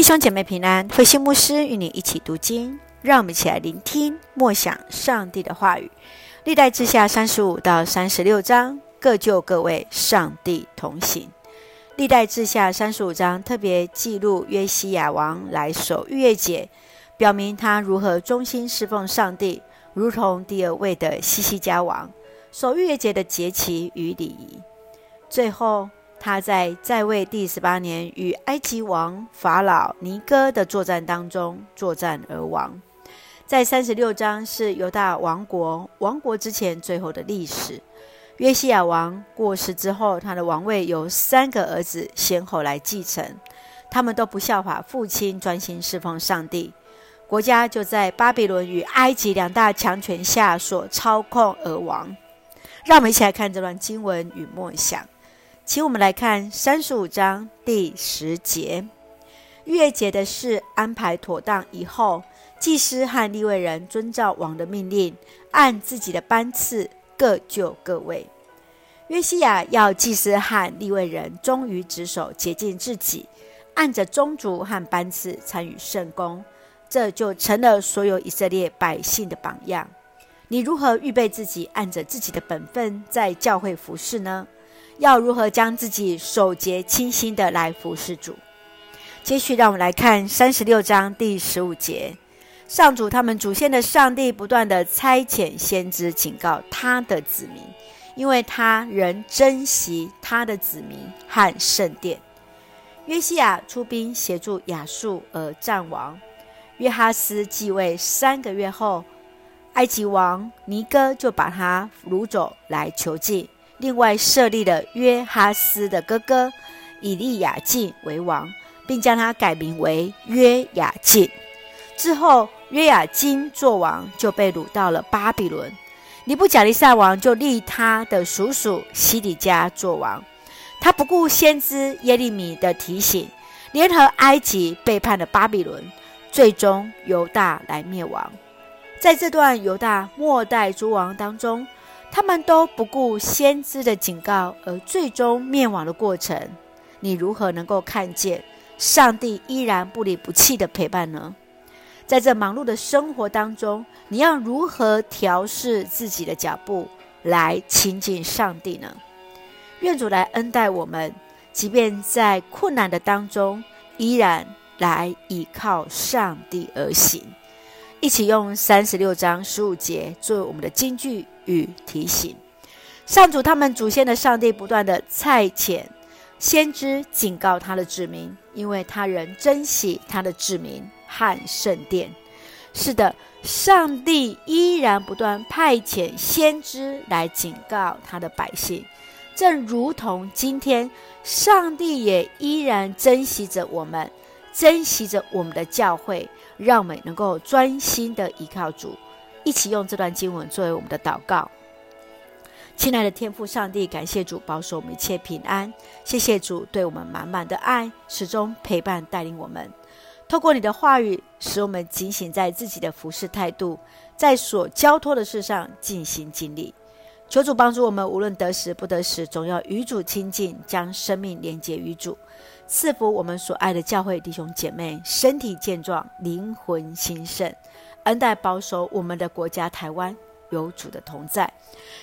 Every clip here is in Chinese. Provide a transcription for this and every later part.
弟兄姐妹平安，慧心牧师与你一起读经，让我们一起来聆听默想上帝的话语。历代志下三十五到三十六章，各就各位，上帝同行。历代志下三十五章特别记录约西亚王来守逾越节，表明他如何忠心侍奉上帝，如同第二位的西西家王守逾越节的节期与礼仪。最后。他在在位第十八年，与埃及王法老尼哥的作战当中作战而亡。在三十六章是犹大王国亡国之前最后的历史。约西亚王过世之后，他的王位由三个儿子先后来继承，他们都不效法父亲，专心侍奉上帝，国家就在巴比伦与埃及两大强权下所操控而亡。让我们一起来看这段经文与默想。请我们来看三十五章第十节，逾越节的事安排妥当以后，祭司和利未人遵照王的命令，按自己的班次各就各位。约西亚要祭司和利未人忠于职守，洁净自己，按着宗族和班次参与圣工，这就成了所有以色列百姓的榜样。你如何预备自己，按着自己的本分在教会服侍呢？要如何将自己守洁清心的来服侍主？接续，让我们来看三十六章第十五节。上主他们祖先的上帝不断地差遣先知警告他的子民，因为他仍珍惜他的子民和圣殿。约西亚出兵协助亚述而战亡。约哈斯继位三个月后，埃及王尼哥就把他掳走来囚禁。另外设立了约哈斯的哥哥以利亚敬为王，并将他改名为约雅敬。之后，约雅斤作王，就被掳到了巴比伦。尼布甲尼撒王就立他的叔叔西底家做王。他不顾先知耶利米的提醒，联合埃及背叛了巴比伦，最终犹大来灭亡。在这段犹大末代诸王当中，他们都不顾先知的警告，而最终灭亡的过程，你如何能够看见上帝依然不离不弃的陪伴呢？在这忙碌的生活当中，你要如何调试自己的脚步来亲近上帝呢？愿主来恩待我们，即便在困难的当中，依然来倚靠上帝而行。一起用三十六章十五节作为我们的金句与提醒。上主他们祖先的上帝不断的差遣先知警告他的子民，因为他仍珍惜他的子民和圣殿。是的，上帝依然不断派遣先知来警告他的百姓，正如同今天，上帝也依然珍惜着我们，珍惜着我们的教会。让我们能够专心的依靠主，一起用这段经文作为我们的祷告。亲爱的天父上帝，感谢主保守我们一切平安，谢谢主对我们满满的爱，始终陪伴带领我们。透过你的话语，使我们警醒在自己的服侍态度，在所交托的事上尽心尽力。求主帮助我们，无论得时不得时，总要与主亲近，将生命连接于主。赐福我们所爱的教会弟兄姐妹，身体健壮，灵魂兴盛，恩待保守我们的国家台湾有主的同在。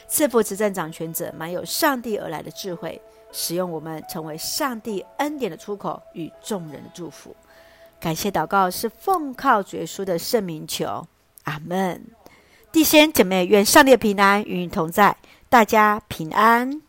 赐福执政掌权者，满有上帝而来的智慧，使用我们成为上帝恩典的出口与众人的祝福。感谢祷告是奉靠主耶稣的圣名求，阿门。弟兄姐妹，愿上帝平安与你同在，大家平安。